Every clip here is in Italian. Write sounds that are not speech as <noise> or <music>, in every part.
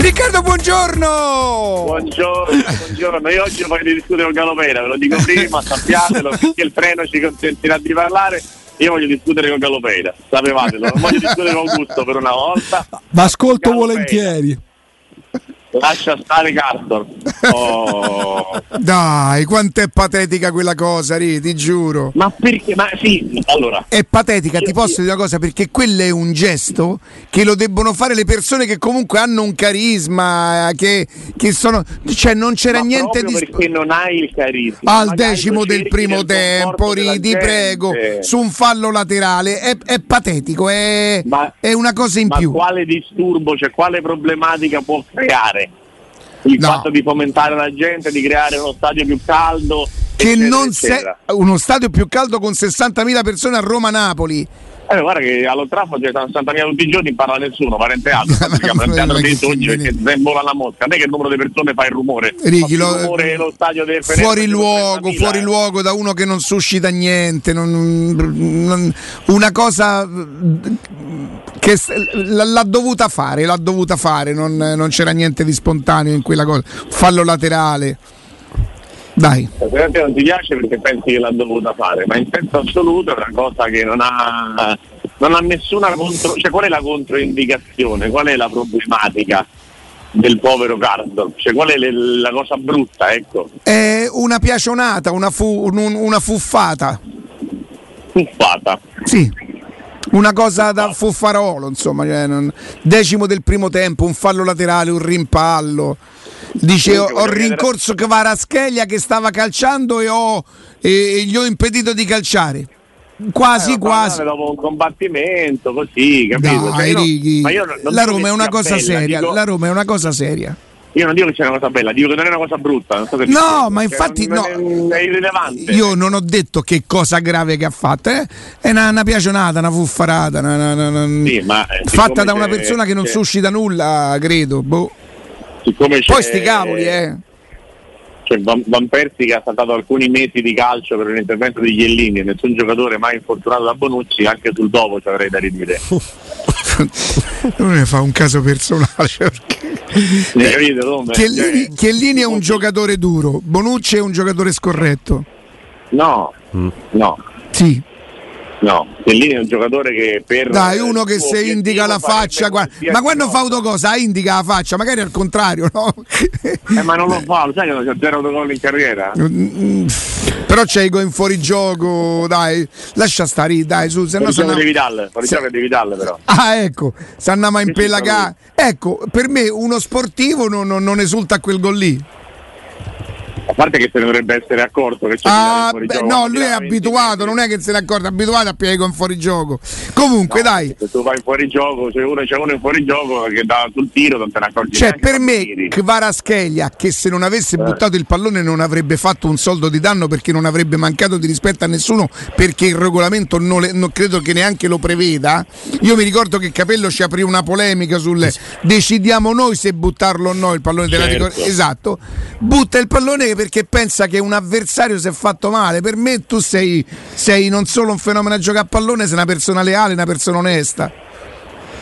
Riccardo, buongiorno! Buongiorno, buongiorno. Io oggi voglio discutere con Galopera, ve lo dico prima, <laughs> sappiatelo, perché il freno ci consentirà di parlare. Io voglio discutere con Galopera, sapevatelo, non voglio discutere con Augusto per una volta. Ma ascolto Galopera. volentieri. Lascia stare Castor. <laughs> Oh. Dai, quanto è patetica quella cosa, Ri, ti giuro. Ma perché? Ma sì, allora. È patetica, ti posso dire una cosa, perché quello è un gesto che lo debbono fare le persone che comunque hanno un carisma, che, che sono... Cioè non c'era ma niente di... perché non hai il carisma. Al decimo del primo tempo, Ri, ti prego, su un fallo laterale, è, è patetico, è, Ma- è una cosa in Ma più. quale disturbo, cioè quale problematica può creare? Il No. fatto di fomentare la gente, di creare uno stadio più caldo. Che non se... eccetera. uno stadio più caldo con 60.000 persone a Roma-Napoli. Eh, guarda che allo Trafford c'è 60.000 tutti i giorni, parla nessuno, parente altro. Ma- si chiama il teatro dei sogni perché se vola la mosca. Non è che il numero di persone fa il rumore. Più lo- rumore lo stadio del Fener fuori luogo, 30.000, fuori eh. luogo da uno che non suscita niente, non- non- una cosa che l'ha dovuta fare, l'ha dovuta fare, non, non c'era niente di spontaneo in quella cosa. Fallo laterale. Dai, Ovviamente non ti piace perché pensi che l'ha dovuta fare, ma in senso assoluto è una cosa che non ha, non ha nessuna contro. Cioè, qual è la controindicazione? Qual è la problematica del povero Cardor? Cioè, qual è le- la cosa brutta, ecco? è una piacionata, una, fu- un- una fuffata. Fuffata. Sì, una cosa da fuffarolo, insomma, cioè, non- decimo del primo tempo, un fallo laterale, un rimpallo. Dice ho, ho rincorso Kvaraschelia che stava calciando e, ho, e- gli ho impedito di calciare. Quasi, Eh, quasi. Dopo un combattimento, così, capito? Cioè, Dai, io non- Righi. ma io non- la Roma è una cosa bella, seria. dico- La Roma è una cosa seria. Io non dico che c'è una cosa bella, dico che non è una cosa brutta. So No, ma Cioè, infatti non- no. È, è irrilevante. Io non ho detto che cosa grave che ha fatto, eh. è una, una piacionata, una fuffarata, una- una- una- Sì, ma, eh, fatta da una persona che non suscita nulla, credo. Boh. Siccome Poi sti cavoli, eh. Cioè, Van, Van Persi che ha saltato alcuni mesi di calcio per un intervento di Chiellini, nessun giocatore mai infortunato da Bonucci, anche sul dopo ci avrei da ridire. <laughs> non ne fa un caso personale. <laughs> perché- Ne capite come? Chiellini, Cioè, Chiellini è un giocatore duro, Bonucci è un giocatore scorretto. No, no, Sì, no. Chiellini è un giocatore che per dai, uno che se indica la faccia, guarda- ma quando fa cosa. autocosa indica la faccia, magari al contrario, no? Eh, ma non lo fa, lo sai che non c'è zero autogol in carriera? Mm, Però c'è in fuorigioco, dai, lascia stare, dai, su, se no di Vidal, fuori se- di Vidal però. Ah, ecco, se andiamo Che impellagare. Ecco, per me uno sportivo non, non- non esulta a quel gol lì. A parte che se ne dovrebbe essere accorto che c'è Ah, beh, no, lui è tirava 20 abituato, non è che se ne accorge, è abituato a piegare in fuorigioco. Comunque, No, dai, Se tu vai in fuorigioco, c'è uno, c'è uno in fuorigioco che dà sul tiro, non te ne accorgi cioè per me tiri. Kvaraschelia che se non avesse Eh. buttato il pallone non avrebbe fatto un soldo di danno perché non avrebbe mancato di rispetto a nessuno perché il regolamento non, le- non credo che neanche lo preveda. Io mi ricordo che Capello ci aprì una polemica sul decidiamo noi se buttarlo o no il pallone della Certo. ricor- Esatto, butta il pallone perché pensa che un avversario si è fatto male. Per me tu sei, sei non solo un fenomeno a giocare a pallone, sei una persona leale, una persona onesta.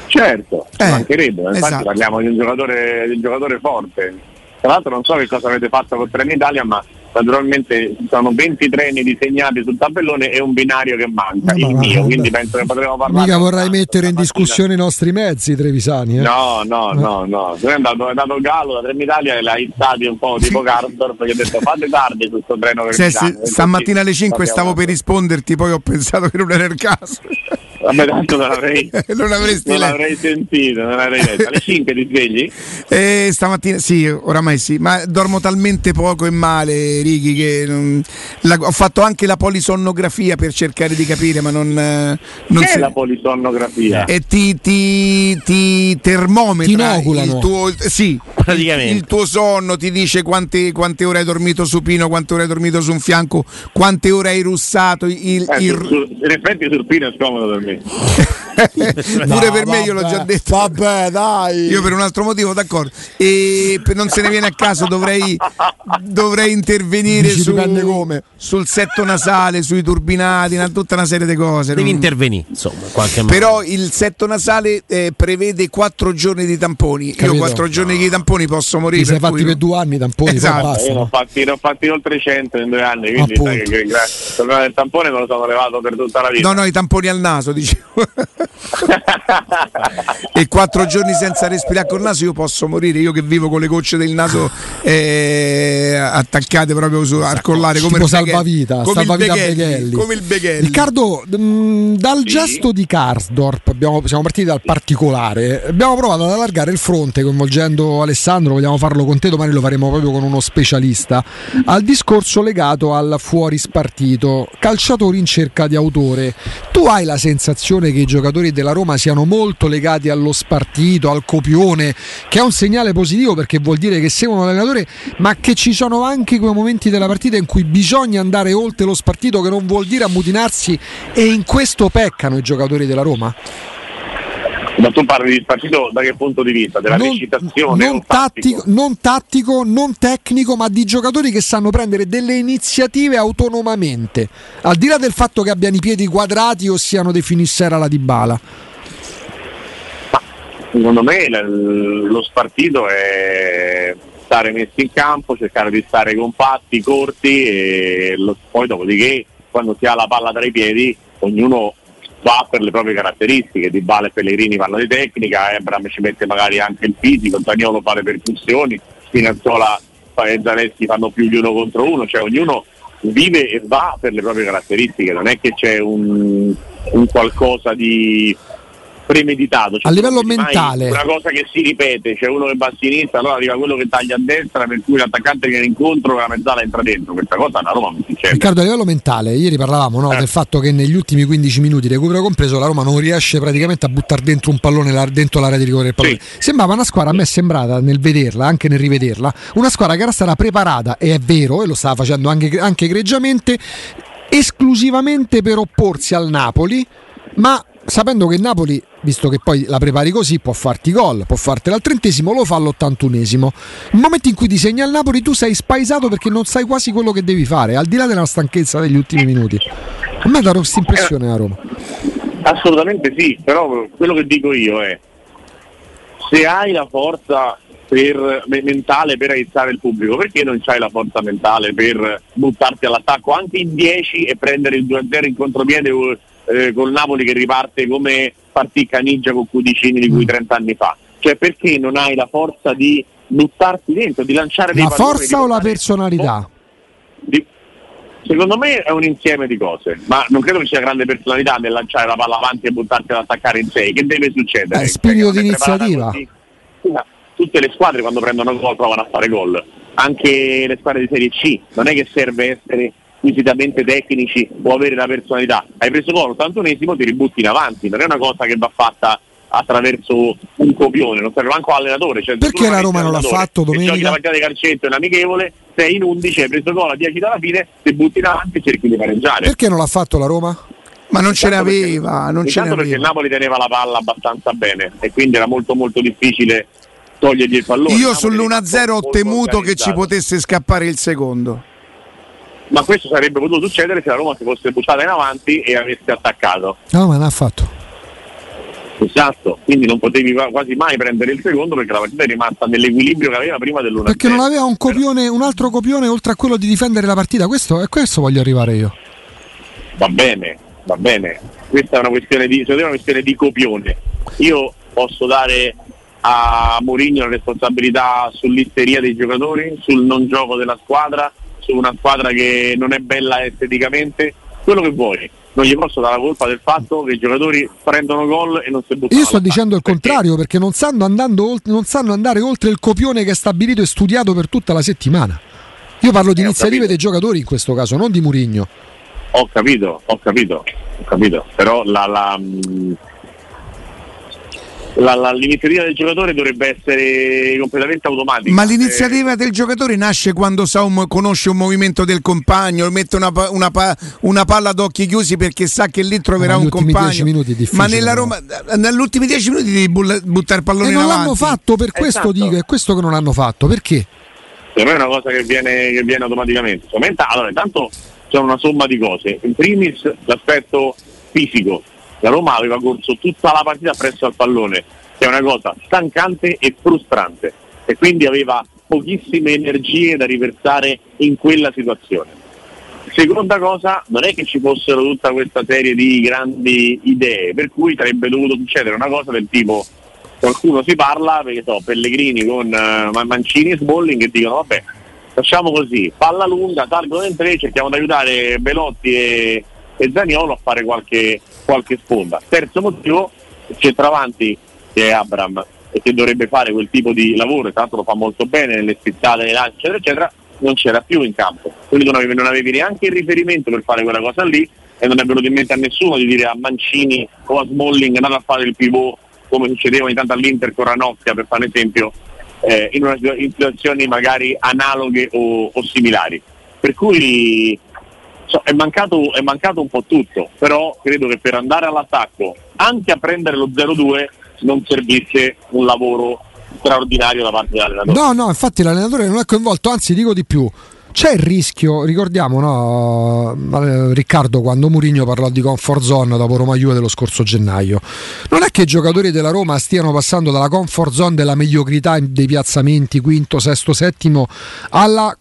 Certo, Eh, ci mancherebbe, infatti esatto. parliamo di un, giocatore, di un giocatore forte. Tra l'altro non so che cosa avete fatto con Treni Italia, ma naturalmente ci sono 20 treni disegnati sul tabellone e un binario che manca, No, il ma- mio, ma- quindi penso che potremo parlare. Mica vorrai mettere in discussione i nostri mezzi, Trevisani. Eh? No, no, no, no. È andato, è andato Gallo da Trenitalia e l'ha izzati un po' tipo Cardor perché ha detto fate tardi su sto treno che Se- mi se- danno." E stamattina alle così 5 stavo per risponderti, poi ho pensato che non era il caso. <laughs> Vabbè, tanto non l'avrei, <laughs> non avresti non l'avrei sentito, non l'avrei letto. Alle 5 ti svegli? Eh, stamattina sì, oramai sì, ma dormo talmente poco e male, Righi, che non- la- ho fatto anche la polisonnografia per cercare di capire, ma non, eh, non che è si- la polisonnografia? e ti, ti, ti termometra Ti il tuo sì praticamente. il tuo sonno, ti dice quante, quante ore hai dormito supino, quante ore hai dormito su un fianco, quante ore hai russato. Il, Eh, il- su- su- in effetti sul pino è scomodo per me. Pure No, per me io l'ho vabbè, già detto. Vabbè, dai. Io per un altro motivo, d'accordo. E per- non se ne viene a caso, dovrei, dovrei intervenire su- sul setto nasale, sui turbinati, una- tutta una serie di cose. Devi Non- intervenire, insomma, in. Però il setto nasale eh, prevede quattro giorni di tamponi. Capito? Io quattro giorni di tamponi posso morire. Ti sei per fatti per due anni, tamponi, Esatto. poi basta. Io ne ho fatti, ne ho fatti oltre 100 in due anni, quindi sai che, che, gra- il problema del tampone me lo sono levato per tutta la vita. No, no, i tamponi al naso, dicevo. E quattro giorni senza respirare col naso io posso morire. Io che vivo con le gocce del naso eh, attaccate proprio su, al collare come Tipo salvavita, come salvavita il Beghelli, Beghelli. Come il Beghelli. Riccardo, mh, dal Sì. gesto di Karsdorp, abbiamo- siamo partiti dal particolare, abbiamo provato ad allargare il fronte coinvolgendo Alessandro, vogliamo farlo con te, domani lo faremo proprio con uno specialista, al discorso legato al fuori spartito, calciatori in cerca di autore. Tu hai la sensazione che i giocatori della Roma siano molto legati allo spartito, al copione, che è un segnale positivo perché vuol dire che seguono l'allenatore, ma che ci sono anche quei momenti della partita in cui bisogna andare oltre lo spartito, che non vuol dire ammutinarsi, e in questo peccano i giocatori della Roma? Ma tu parli di partito da che punto di vista? Della non, recitazione? non tattico? non tattico, non tecnico, ma di giocatori che sanno prendere delle iniziative autonomamente, al di là del fatto che abbiano i piedi quadrati o siano dei finissera alla Dybala. Secondo me lo spartito è stare messi in campo, cercare di stare compatti, corti e poi dopodiché quando si ha la palla tra i piedi ognuno va per le proprie caratteristiche, Di Bale e Pellegrini vanno di tecnica, Ebram ci mette magari anche il fisico, Daniolo fa le percussioni, Spinazzola e Zaleschi fanno più di uno contro uno, cioè ognuno vive e va per le proprie caratteristiche, non è che c'è un, un qualcosa di premeditato. Cioè, A livello mentale. Una cosa che si ripete, c'è uno che va a sinistra, allora arriva quello che taglia a destra, per cui l'attaccante viene incontro e la mezzala entra dentro. Questa cosa a Roma non succede. Riccardo, a livello mentale, ieri parlavamo no, Eh. del fatto che negli ultimi 15 minuti, recupero compreso, la Roma non riesce praticamente a buttare dentro un pallone dentro l'area di rigore del pallone. Sì. Sembrava una squadra, a me è sembrata nel vederla, anche nel rivederla, una squadra che era stata preparata, e è vero, e lo stava facendo anche, anche egregiamente, esclusivamente per opporsi al Napoli, ma sapendo che Napoli, visto che poi la prepari così, può farti gol, può fartela al trentesimo, lo fa all'81esimo. Nel momento in cui ti segna il Napoli, tu sei spaesato perché non sai quasi quello che devi fare, al di là della stanchezza degli ultimi minuti. A me dato questa impressione la Roma. Assolutamente sì, però quello che dico io è se hai la forza per- me- mentale per aizzare il pubblico, perché non hai la forza mentale per buttarti all'attacco anche in 10 e prendere il 2-0 in contropiede eh, col Napoli che riparte come partì Caniggia con Cudicini di cui 30 anni fa? Cioè perché non hai la forza di buttarti dentro, di lanciare dei La forza o la personalità? di- Secondo me è un insieme di cose, ma non credo che sia grande personalità nel lanciare la palla avanti e buttarti ad attaccare in 6. Che deve succedere? Eh, spirito Perché di è iniziativa. Tutte le squadre quando prendono gol provano a fare gol, anche le squadre di Serie C, non è che serve essere squisitamente tecnici o avere la personalità. Hai preso gol, 81esimo ti ributti in avanti, non è una cosa che va fatta attraverso un copione, non serve manco all'allenatore. Cioè, Perché la Roma non l'ha fatto Giochi domenica? la partita di calcetto in amichevole, sei in 11, hai preso gol a 10 dalla fine, ti butti in avanti e cerchi di pareggiare. Perché non l'ha fatto la Roma? Ma non ce ne Intanto perché- aveva, non ce intanto perché il. Napoli teneva la palla abbastanza bene e quindi era molto molto difficile togliergli il pallone. Io Il Napoli sull'1-0 ho temuto che ci potesse scappare il secondo. Ma questo sarebbe potuto succedere se la Roma si fosse buttata in avanti e avesse attaccato. No, ma non ha fatto. Esatto, quindi non potevi qua- quasi mai prendere il secondo perché la partita è rimasta nell'equilibrio che aveva prima dell'1-0. Perché non aveva un copione, un altro copione oltre a quello di difendere la partita. Questo, è questo voglio arrivare io. Va bene, va bene. Questa è una questione di, una questione di copione. Io posso dare a Mourinho la responsabilità sull'isteria dei giocatori, sul non gioco della squadra, su una squadra che non è bella esteticamente, quello che vuoi. Non gli posso dare la colpa del fatto che i giocatori prendono gol e non si buttano. Io sto dicendo il perché- contrario perché non sanno, andando non sanno andare oltre il copione che è stabilito e studiato per tutta la settimana. Io parlo di Eh, iniziative dei giocatori in questo caso, non di Murigno. Ho capito, ho capito, ho capito, però la, la, mh, la, la, l'iniziativa del giocatore dovrebbe essere completamente automatica. Ma l'iniziativa eh. del giocatore nasce quando sa un, conosce un movimento del compagno, mette una, una, una, palla ad occhi chiusi perché sa che lì troverà un compagno. Ma nella Roma, negli ultimi dieci minuti devi buttare il pallone e non l'hanno fatto per questo esatto. dico, è questo che non hanno fatto. Perché? Per me è una cosa che viene, che viene automaticamente. Allora, intanto c'è una somma di cose. In primis l'aspetto fisico la Roma aveva corso tutta la partita presso al pallone, che è una cosa stancante e frustrante e quindi aveva pochissime energie da riversare in quella situazione. Seconda cosa, non è che ci fossero tutta questa serie di grandi idee, per cui sarebbe dovuto succedere una cosa del tipo qualcuno si parla, perché so, Pellegrini con uh, Mancini e Smalling e dicono vabbè, facciamo così, palla lunga, salgono in tre, cerchiamo di aiutare Belotti e, e Zaniolo a fare qualche, qualche sponda. Terzo motivo, centravanti che è Abram e che dovrebbe fare quel tipo di lavoro, tra l'altro lo fa molto bene nelle spizzate, nelle lance, eccetera, eccetera, non c'era più in campo. Quindi non avevi, non avevi neanche il riferimento per fare quella cosa lì e non è venuto in mente a nessuno di dire a Mancini o a Smalling andate a fare il pivot come succedeva ogni tanto all'Inter con Ranocchia per fare un esempio eh, in, una, in, situazioni magari analoghe o, o similari. Per cui so, è, mancato, è, mancato, un po' tutto, però credo che per andare all'attacco, anche a prendere lo 0-2, non servisse un lavoro straordinario da parte dell'allenatore. No, no, infatti l'allenatore non è coinvolto, anzi dico di più. C'è il rischio, ricordiamo no, Riccardo quando Mourinho parlò di comfort zone dopo Roma Juve dello scorso gennaio. Non è che i giocatori della Roma stiano passando dalla comfort zone della mediocrità dei piazzamenti, quinto, sesto, settimo, alla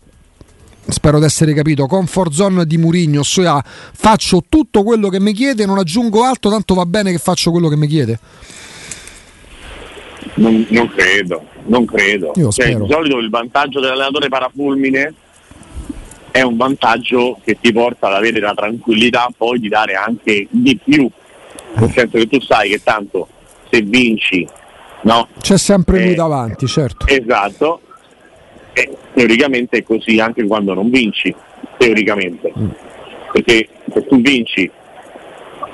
spero di essere capito, comfort zone di Murigno, ossia faccio tutto quello che mi chiede, non aggiungo altro, tanto va bene che faccio quello che mi chiede? Non, non credo, non credo. Cioè, di solito il vantaggio dell'allenatore parafulmine è un vantaggio che ti porta ad avere la tranquillità poi di dare anche di più, nel senso che tu sai che tanto se vinci no? c'è sempre lui eh, davanti, certo. Esatto, e teoricamente è così anche quando non vinci, teoricamente. Mm. Perché se tu vinci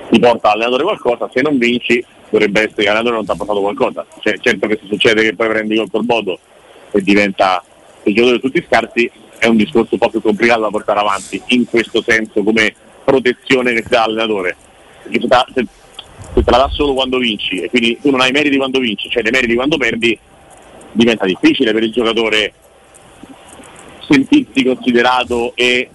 ti porta all'allenatore qualcosa, se non vinci dovrebbe essere che l'allenatore non ti ha portato qualcosa. Cioè, certo che se succede che poi prendi col colbodo e diventa il giocatore tutti scarsi, è un discorso un po' più complicato da portare avanti, in questo senso come protezione che ti dà l'allenatore. Perché se, se, se te la dà solo quando vinci e quindi tu non hai meriti quando vinci, cioè dei meriti quando perdi, diventa difficile per il giocatore sentirsi considerato e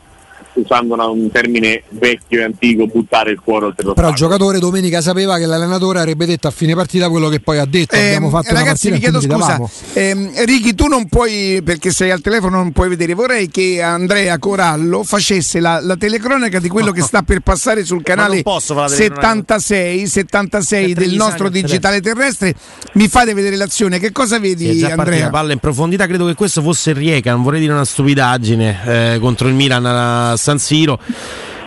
usando un termine vecchio e antico, buttare il cuore oltre lo Però il giocatore domenica sapeva che l'allenatore avrebbe detto a fine partita quello che poi ha detto. Eh, Abbiamo fatto ragazzi, vi chiedo scusa. Eh, Ricky, tu non puoi, perché sei al telefono, non puoi vedere. Vorrei che Andrea Corallo facesse la, la telecronaca di quello che sta per passare sul canale 76, 76 del nostro digitale terrestre. Mi fate vedere l'azione. Che cosa vedi, Andrea? palla in profondità, credo che questo fosse Rieca. Non vorrei dire una stupidaggine eh, contro il Milan San Siro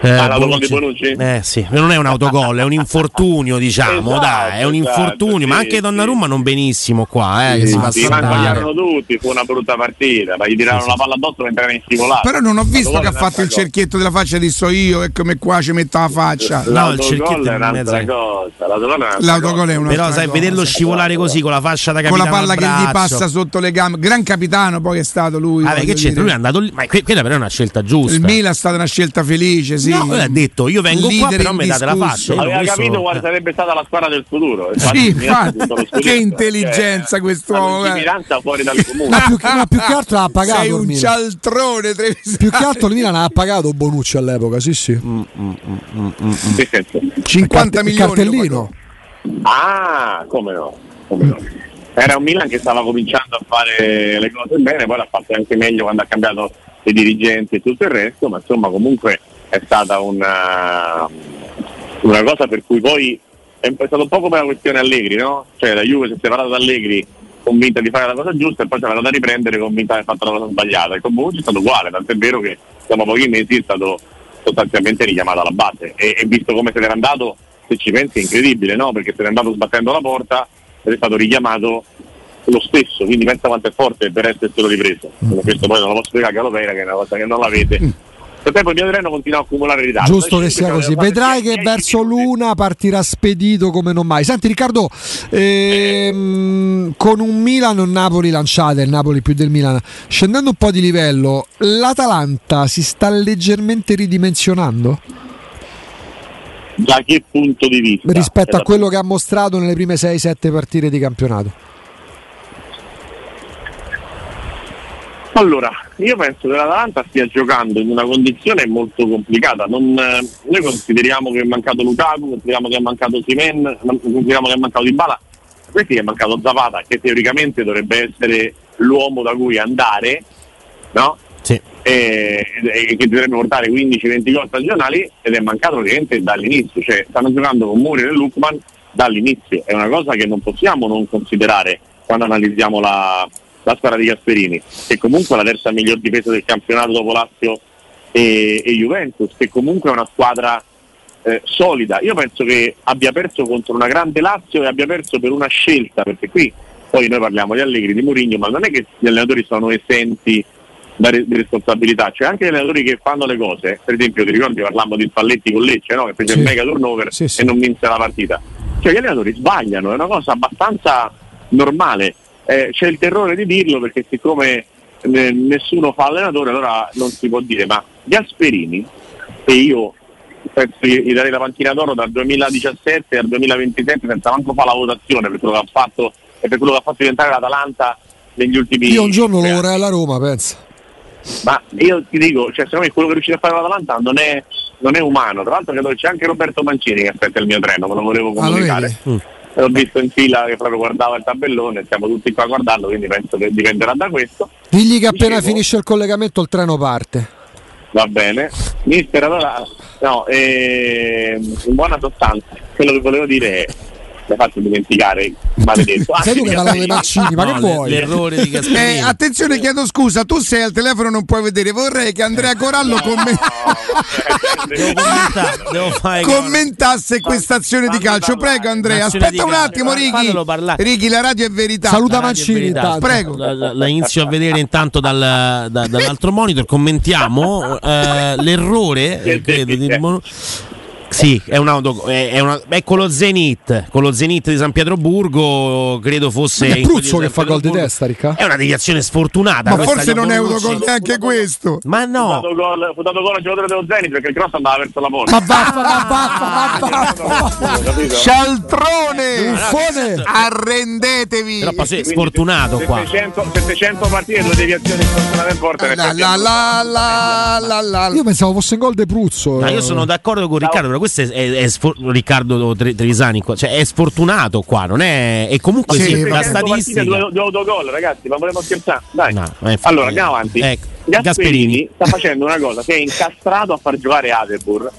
eh, ah, Bonucci. Bonucci? Eh, sì. non è un autogol, è un infortunio, diciamo, esatto, dai, è un esatto, infortunio, sì, ma anche Donnarumma sì. non benissimo qua, eh, sì, che si fa sì, sbagliarono tutti, fu una brutta partita, ma gli tirarono la palla addosso mentre era in scivolata. Però non ho visto che ha fatto il cosa. cerchietto della faccia di so io e come qua ci metto la faccia. No, il cerchietto è un'altra cosa, l'autogol è una Però sai, vederlo scivolare così con la fascia da capitano con la palla che gli passa sotto le gambe, gran capitano poi è stato lui. Vabbè, che c'entra? Lui è andato lì, ma quella però è una scelta giusta. Il Milan è stata una scelta felice, sì. No, ha detto io vengo qua però mi date la faccia. Aveva questo... capito quale sarebbe stata la squadra del futuro. Sì, infatti, che intelligenza cioè, quest'uomo. fuori dal comune. Ma più, ma più che altro ha pagato. Sei un cialtrone. Più che altro il Milan ha pagato Bonucci all'epoca, sì sì. Mm, mm, mm, 50 milioni. Cartellino. Ah, come no. Come no. Era un Milan che stava cominciando a fare le cose bene, poi l'ha fatto anche meglio quando ha cambiato i dirigenti e tutto il resto, ma insomma comunque è stata una, una cosa per cui poi è stato un po' come la questione Allegri, no? Cioè la Juve si è separata da Allegri convinta di fare la cosa giusta e poi si è andata a riprendere convinta di aver fatto la cosa sbagliata. E con Bonucci è stato uguale, tant'è vero che dopo pochi mesi è stato sostanzialmente richiamato alla base. E, e visto come se n'era andato, se ci pensi è incredibile, no? Perché se n'è andato sbattendo la porta ed è stato richiamato lo stesso, quindi pensa quanto è forte per esserselo ripreso. Mm. Questo poi non lo posso spiegare a Galopera che è una cosa che non l'avete. Nel tempo il mio treno continua a accumulare ritardo. Giusto che sia così. Vedrai che 10 verso l'una partirà spedito come non mai. Senti Riccardo, ehm, con un Milan o un Napoli lanciate, il Napoli più del Milan, scendendo un po' di livello, l'Atalanta si sta leggermente ridimensionando Da che punto di vista? rispetto a Esatto. quello che ha mostrato nelle prime 6-7 partite di campionato. Allora, io penso che l'Atalanta stia giocando in una condizione molto complicata. Non, eh, noi consideriamo che è mancato Lukaku, consideriamo che è mancato Simen, consideriamo che è mancato Dybala, questi è mancato Zapata, che teoricamente dovrebbe essere l'uomo da cui andare, no? Sì. E, e che dovrebbe portare 15-20 gol stagionali ed è mancato praticamente dall'inizio, cioè stanno giocando con Muri e Lukman dall'inizio, è una cosa che non possiamo non considerare quando analizziamo la, la squadra di Gasperini, che comunque è la terza miglior difesa del campionato dopo Lazio e, e Juventus, che comunque è una squadra eh, solida. Io penso che abbia perso contro una grande Lazio e abbia perso per una scelta, perché qui poi noi parliamo di Allegri, di Mourinho, ma non è che gli allenatori sono esenti da re- di responsabilità, c'è anche gli allenatori che fanno le cose, per esempio ti ricordi parlammo di Spalletti con Lecce, no? che fece Sì. il mega turnover Sì, sì. e non vinse la partita. Cioè gli allenatori sbagliano, è una cosa abbastanza normale. Eh, c'è il terrore di dirlo perché siccome eh, nessuno fa allenatore allora non si può dire, ma Gasperini, e io penso gli darei la panchina d'oro dal 2017 al 2027 senza manco fare la votazione per quello che ha fatto e per quello che ha fatto diventare l'Atalanta negli ultimi Io un giorno lo anni. vorrei alla Roma, pensa. Ma io ti dico, cioè, secondo me quello che riuscite a fare l'Atalanta non è, non è umano. Tra l'altro credo che c'è anche Roberto Mancini che aspetta il mio treno, me lo volevo Ah, comunicare. vedi? L'ho visto in fila che proprio guardava il tabellone, siamo tutti qua a guardarlo, quindi penso che dipenderà da questo. Digli che appena Dicevo- finisce il collegamento il treno parte. Va bene. Mister, allora, no, ehm, in buona sostanza, quello che volevo dire è, mi hai fatto dimenticare, maledetto. <laughs> Sai tu che parlavo dei Mancini, ma No, che vuoi? L'errore di <laughs> Gasperini. Eh, attenzione, chiedo scusa, tu sei al telefono non puoi vedere. Vorrei che Andrea Corallo commen- <laughs> Devo commentare, devo fare commentasse questa azione di calcio. Prego Andrea, aspetta un attimo, Righi. Righi, la radio è verità. Saluta Mancini verità. intanto. Prego. La, la- la inizio a vedere intanto dal, da- dall'altro monitor. Commentiamo eh, l'errore, eh, credo, di Sì, è, un auto, è, una- è con lo Zenit, con lo Zenit di San Pietroburgo, credo fosse... Ma è Pruzzo di che fa gol di testa, Ricca? È una deviazione sfortunata. Ma forse di non è autogol neanche questo. Ma no, fu dato gol al giocatore dello Zenit perché il cross andava verso la porta. Ma vaffa, ma vaffa, ma. Capito? Cialtrone! Buffone! Arrendetevi! sì, Quindi sfortunato qua. 700, 700 partite, due deviazioni sfortunate in porta. La la la la la la Io pensavo fosse un gol de Pruzzo. Ma io sono d'accordo con Riccardo, però questo è, è- è sfor- Riccardo Tre- Trevisani, cioè è sfortunato qua, non è. E comunque Sì, sì, ma- la 700 partite, statistica. due, due autogol, ragazzi, ma volevo scherzare. Dai. No, allora, andiamo avanti. Ecco, Gasperini, Gasperini. sta facendo una cosa che è incastrato a far giocare Adebur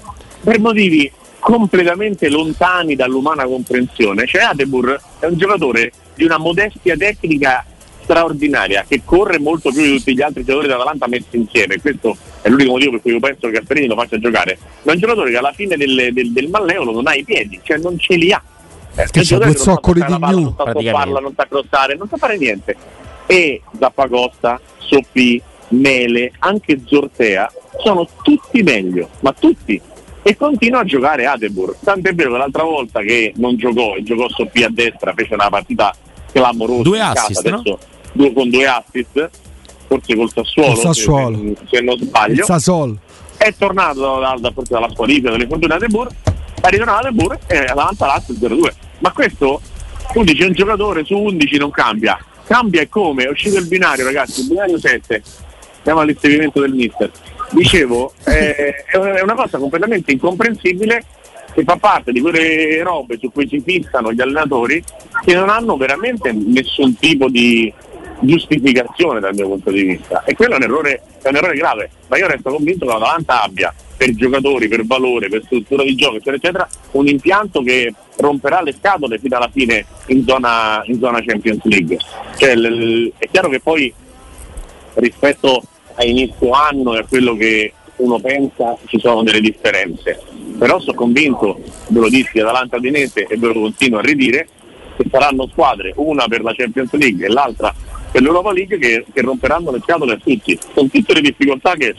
per motivi completamente lontani dall'umana comprensione. Cioè Adebur è un giocatore di una modestia tecnica straordinaria che corre molto più di tutti gli altri giocatori dell'Atalanta messi insieme. Questo è l'unico motivo per cui io penso che Gasperini lo faccia giocare. Ma è un giocatore che alla fine del, del, del malleolo non ha i piedi, cioè non ce li ha. Eh, Che c'ha due che non sa zoccoli di la palla, non sa stopparla, non sa crossare, non sa fare niente. E Zappacosta, Soppi, Mele, anche Zortea sono tutti meglio, ma tutti. E continua a giocare Adebur. Tant'è vero che l'altra volta che non giocò e giocò Soppi a destra, fece una partita clamorosa. Due in casa, assist, no? adesso due- con due assist, forse col Sassuolo, Sassuolo. Se, se non sbaglio. Sasol. è tornato da, da, forse dalla squalifica delle fortune di Bur è ritornato a Bur e avanza Lazio 0-2 ma questo tu dici un giocatore su 11 non cambia. Cambia e come? È uscito il binario ragazzi il binario 7 andiamo all'inseguimento del mister. Dicevo <laughs> eh, è è una cosa completamente incomprensibile che fa parte di quelle robe su cui si fissano gli allenatori che non hanno veramente nessun tipo di giustificazione dal mio punto di vista. E quello è un errore, è un errore grave. Ma io resto convinto che l'Atalanta abbia per giocatori, per valore, per struttura di gioco eccetera eccetera un impianto che romperà le scatole fino alla fine in zona, in zona Champions League. Cioè, l- l- è chiaro che poi rispetto a inizio anno e a quello che uno pensa ci sono delle differenze. Però sono convinto, ve lo dissi Atalanta Dinese e ve lo continuo a ridire che saranno squadre, una per la Champions League e l'altra l'Europa League che, che romperanno le scatole a tutti con tutte le difficoltà che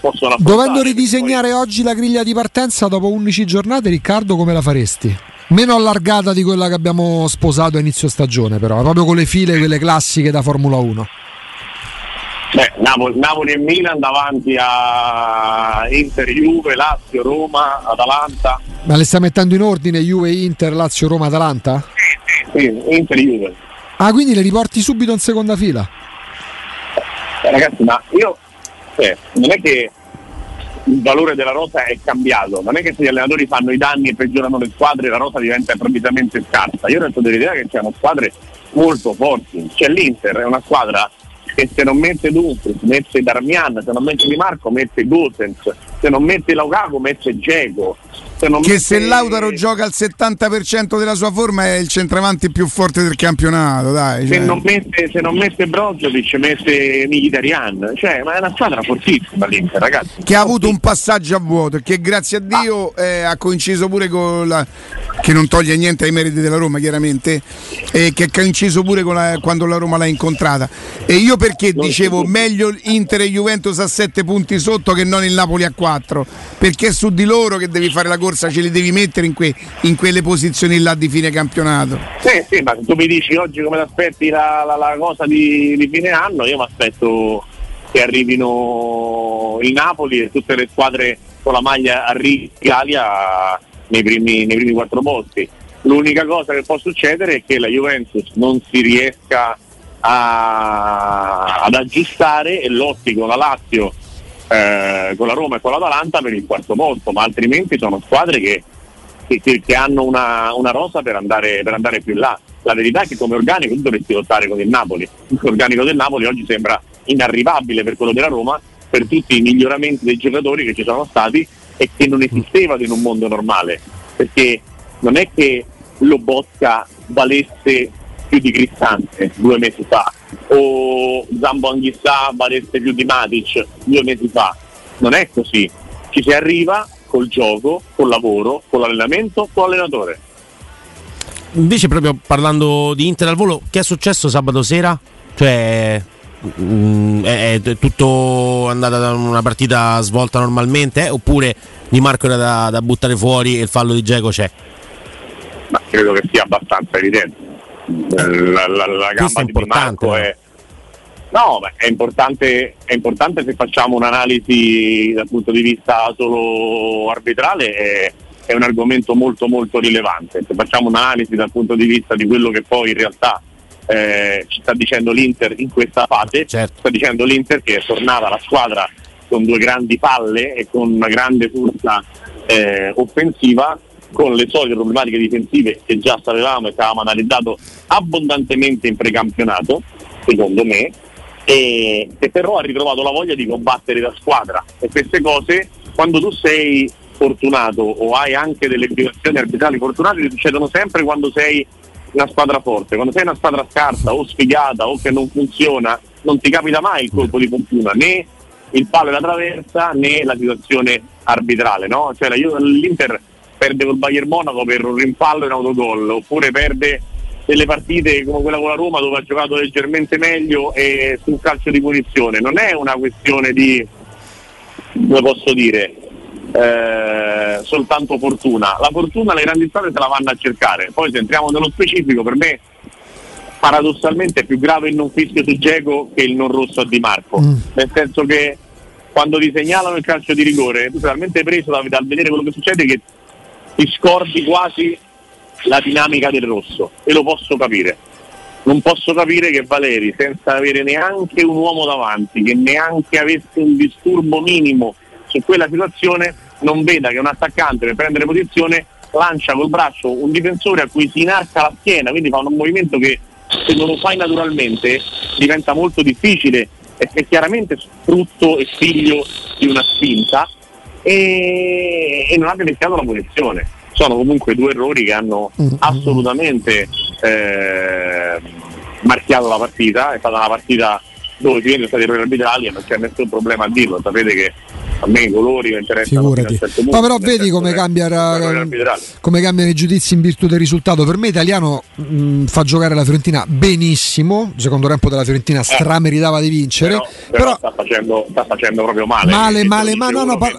possono affrontare. Dovendo ridisegnare Poi... oggi la griglia di partenza dopo 11 giornate, Riccardo, come la faresti? Meno allargata di quella che abbiamo sposato a inizio stagione, però, proprio con le file, quelle classiche da Formula 1. Beh, Napoli, Napoli, e Milan davanti a Inter, Juve, Lazio, Roma, Atalanta. Ma le stai mettendo in ordine Juve, Inter, Lazio, Roma, Atalanta? Sì, Inter, Juve. Ah, quindi le riporti subito in seconda fila? Eh, ragazzi, ma io cioè, non è che il valore della rosa è cambiato, non è che se gli allenatori fanno i danni e peggiorano le squadre la rosa diventa improvvisamente scarsa. Io resto dell'idea che siano squadre molto forti. C'è l'Inter, è una squadra che se non mette Dumfries mette Darmian, se non mette Di Marco mette Gosens, se non mette Laucaco mette Geco. Che mette... se Lautaro gioca al 70% della sua forma è il centravanti più forte del campionato, dai. Se, cioè. non mette, se non mette Brozovic mette Mkhitaryan, cioè, ma è una squadra fortissima l'Inter, ragazzi. Che ha avuto un passaggio a vuoto e che grazie a Dio ah. eh, ha coinciso pure con la che non toglie niente ai meriti della Roma, chiaramente, e che ha coinciso pure la, quando la Roma l'ha incontrata. E io perché dicevo meglio Inter e Juventus a 7 punti sotto che non il Napoli a 4? Perché è su di loro che devi fare la corsa, ce li devi mettere in, que, in quelle posizioni là di fine campionato. Sì, sì, ma tu mi dici oggi come ti aspetti la, la, la, cosa di, di fine anno, io mi aspetto che arrivino il Napoli e tutte le squadre con la maglia a Italia nei primi, nei primi quattro posti. L'unica cosa che può succedere è che la Juventus non si riesca a, ad aggiustare e lotti con la Lazio, eh, con la Roma e con l'Atalanta per il quarto posto, ma altrimenti sono squadre che, che, che hanno una, una, rosa per andare, per andare più in là. La verità è che come organico tu dovresti lottare con il Napoli. <laughs> L'organico del Napoli oggi sembra inarrivabile per quello della Roma, per tutti i miglioramenti dei giocatori che ci sono stati e che non esistevano in un mondo normale, perché non è che Lobotka valesse più di Cristante due mesi fa o Zambo Anghissà valesse più di Matic due mesi fa, non è così, ci si arriva col gioco, col lavoro, con l'allenamento, con l'allenatore. Invece proprio parlando di Inter al volo, che è successo sabato sera? Cioè Mm, è, è, tutto andata da una partita svolta normalmente eh? oppure Di Marco era da, da, buttare fuori e il fallo di Geco c'è? Ma credo che sia abbastanza evidente. La, la, la gamba di Marco è... No, beh, è, importante, è importante se facciamo un'analisi dal punto di vista solo arbitrale, è, è un argomento molto molto rilevante. Se facciamo un'analisi dal punto di vista di quello che poi in realtà eh, ci sta dicendo l'Inter in questa fase, certo. sta dicendo l'Inter che è tornata la squadra con due grandi palle e con una grande forza eh, offensiva, con le solite problematiche difensive che già sapevamo e che avevamo analizzato abbondantemente in precampionato, secondo me, e, e però ha ritrovato la voglia di combattere da squadra e queste cose quando tu sei fortunato o hai anche delle situazioni arbitrali fortunate succedono sempre quando sei una squadra forte, quando sei una squadra scarsa o sfigata o che non funziona, non ti capita mai il colpo di fortuna, né il palo e la traversa né la situazione arbitrale, no? Cioè l'Inter perde col Bayern Monaco per un rimpallo in autogol, oppure perde delle partite come quella con la Roma dove ha giocato leggermente meglio e sul calcio di punizione. Non è una questione di, come posso dire, eh, soltanto fortuna. La fortuna le grandi squadre se la vanno a cercare. Poi se entriamo nello specifico, per me paradossalmente è più grave il non fischio su Geco che il non rosso a Di Marco. Mm. Nel senso che quando ti segnalano il calcio di rigore, tu sei talmente preso dal, dal vedere quello che succede che ti scordi quasi la dinamica del rosso e lo posso capire. Non posso capire che Valeri, senza avere neanche un uomo davanti, che neanche avesse un disturbo minimo su quella situazione non veda che un attaccante per prendere posizione lancia col braccio un difensore a cui si inarca la schiena, quindi fa un movimento che se non lo fai naturalmente diventa molto difficile e è chiaramente frutto e figlio di una spinta e, e non ha beneficiato la posizione. Sono comunque due errori che hanno mm-hmm. assolutamente eh, marchiato la partita, è stata una partita dove si vedono stati errori arbitrali e non c'è nessun problema a dirlo, sapete che a me i colori mi interessano. Certo Ma però vedi come, cambia, come cambiano i giudizi in virtù del risultato. Per me Italiano mh, fa giocare la Fiorentina benissimo. Il secondo tempo della Fiorentina strameritava di vincere. Però, però, però sta, facendo, sta, facendo, proprio male. Male, male, ma no, no, pa-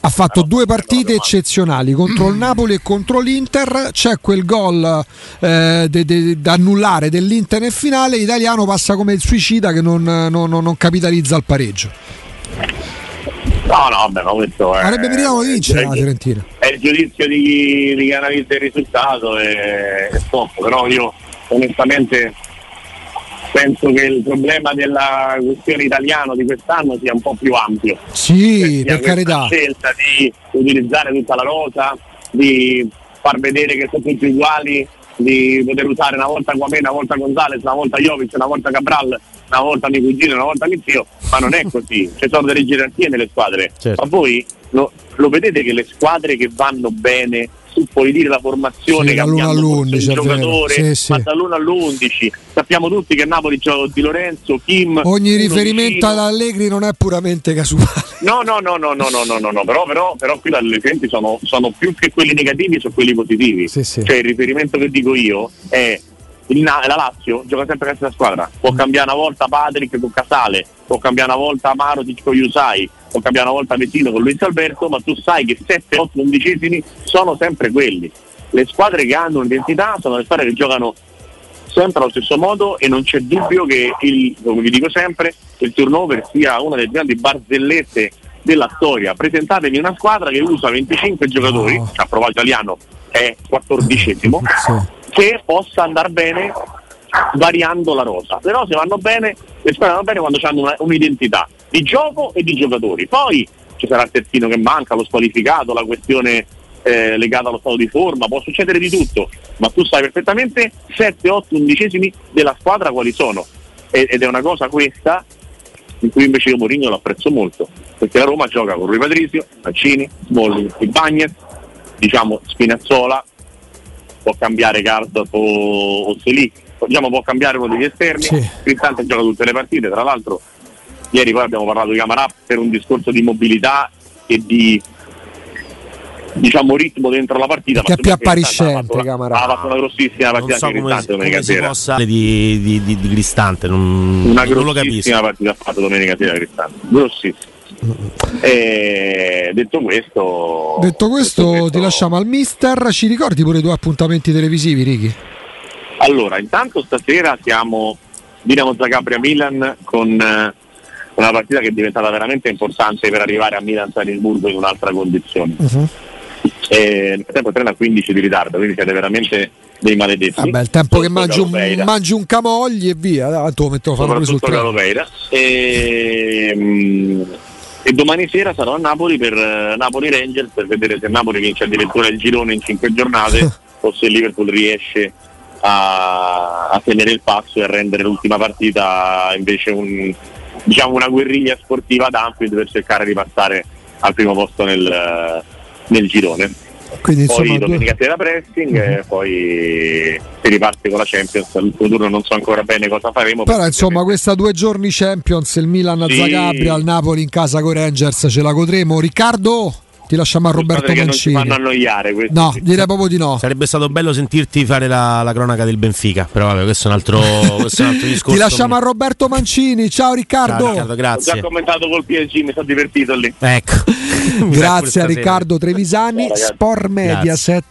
ha fatto no, due partite eccezionali contro il Napoli e contro l'Inter. C'è quel gol eh, da annullare dell'Inter nel finale. Italiano passa come il suicida che non, non, non capitalizza il pareggio. No, no, vabbè, ma questo è. Avrebbe meritato di vincere la Fiorentina. È il giudizio di, di chi analizza il risultato e, e stop, però io onestamente penso che il problema della questione italiana di quest'anno sia un po' più ampio. Sì, per carità. La scelta di utilizzare tutta la rosa, di far vedere che sono tutti uguali, di poter usare una volta Guamè, una volta Gonzales, una volta Jovic, una volta Cabral, una volta mio cugino, una volta mio zio, ma non è <laughs> così, ci sono delle gerarchie nelle squadre. Certo. Ma voi lo, lo vedete che le squadre che vanno bene tu puoi dire la formazione sì, cambiando il giocatore sì, sì. ma dall'1 all'11 sappiamo tutti che a Napoli c'è Di Lorenzo, Kim ogni riferimento ad Allegri non è puramente casuale no no no no no no no, no, no. Però, però, però qui le riferimenti sono, sono, più che quelli negativi sono quelli positivi cioè il riferimento che dico io è il, la Lazio gioca sempre questa squadra. Può mm. cambiare una volta Patrick con Casale può cambiare una volta Amaro con Yusai può cambiare una volta Vettino con Luis Alberto ma tu sai che 7, 8, 11 sono sempre quelli. Le squadre che hanno un'identità sono le squadre che giocano sempre allo stesso modo e non c'è dubbio che il, come vi dico sempre il turnover sia una delle grandi barzellette della storia. Presentatevi una squadra che usa 25 giocatori no. a proposito italiano è 14 sì che possa andare bene variando la rosa. Però se vanno bene, le squadre vanno bene quando hanno una, un'identità di gioco e di giocatori. Poi ci sarà il terzino che manca, lo squalificato, la questione eh, legata allo stato di forma, può succedere di tutto, ma tu sai perfettamente 7, 8, undicesimi della squadra quali sono. Ed è una cosa questa in cui invece io Mourinho lo apprezzo molto, perché la Roma gioca con Rui Patrizio, Mancini, Smalling, Ibagnez, diciamo Spinazzola, può cambiare Card o, o Selì, diciamo, può cambiare uno degli esterni, sì. Cristante gioca tutte le partite, tra l'altro ieri poi abbiamo parlato di Camarà per un discorso di mobilità e di diciamo ritmo dentro la partita che è più appariscente Camarà. ha fatto una grossissima partita non so come, si, come si possa di, di, di, di Cristante non, una non grossissima partita ha fatto domenica sera Cristante. Grossissima e detto questo, detto questo, detto questo ti lasciamo al mister. Ci ricordi pure i tuoi appuntamenti televisivi, Ricky? Allora, intanto stasera siamo Dinamo Zagabria Milan con eh, una partita che è diventata veramente importante per arrivare a Milan Salisburgo in un'altra condizione. Uh-huh. E nel tempo treno a 15 di ritardo, quindi siete veramente dei maledetti. Vabbè, il tempo che mangi un, mangi un, camogli e via, tanto lo metto a fare sul treno. E, e domani sera sarò a Napoli per uh, Napoli Rangers per vedere se Napoli vince addirittura il girone in 5 giornate <laughs> o se Liverpool riesce a, a, tenere il passo e a rendere l'ultima partita invece un, diciamo una guerriglia sportiva ad Anfield per cercare di passare al primo posto nel, nel girone. Quindi, poi insomma, domenica due... sera pressing uh-huh. e poi si riparte con la Champions. L'ultimo turno non so ancora bene cosa faremo. Però insomma questa due giorni Champions, il Milan a sì. Zagabria, il Napoli in casa con Rangers ce la godremo. Riccardo? Ti lasciamo a Roberto Mancini. Non ci fanno annoiare questi. No, direi proprio di no. Sarebbe stato bello sentirti fare la, la cronaca del Benfica, però vabbè, questo è un altro, <laughs> questo è un altro discorso. Ti lasciamo a Roberto Mancini. Ciao Riccardo. Ciao, Riccardo grazie. Ho già commentato col PSG, mi sono divertito lì. Ecco. <laughs> grazie a Riccardo Trevisani, Ciao, Sport Mediaset.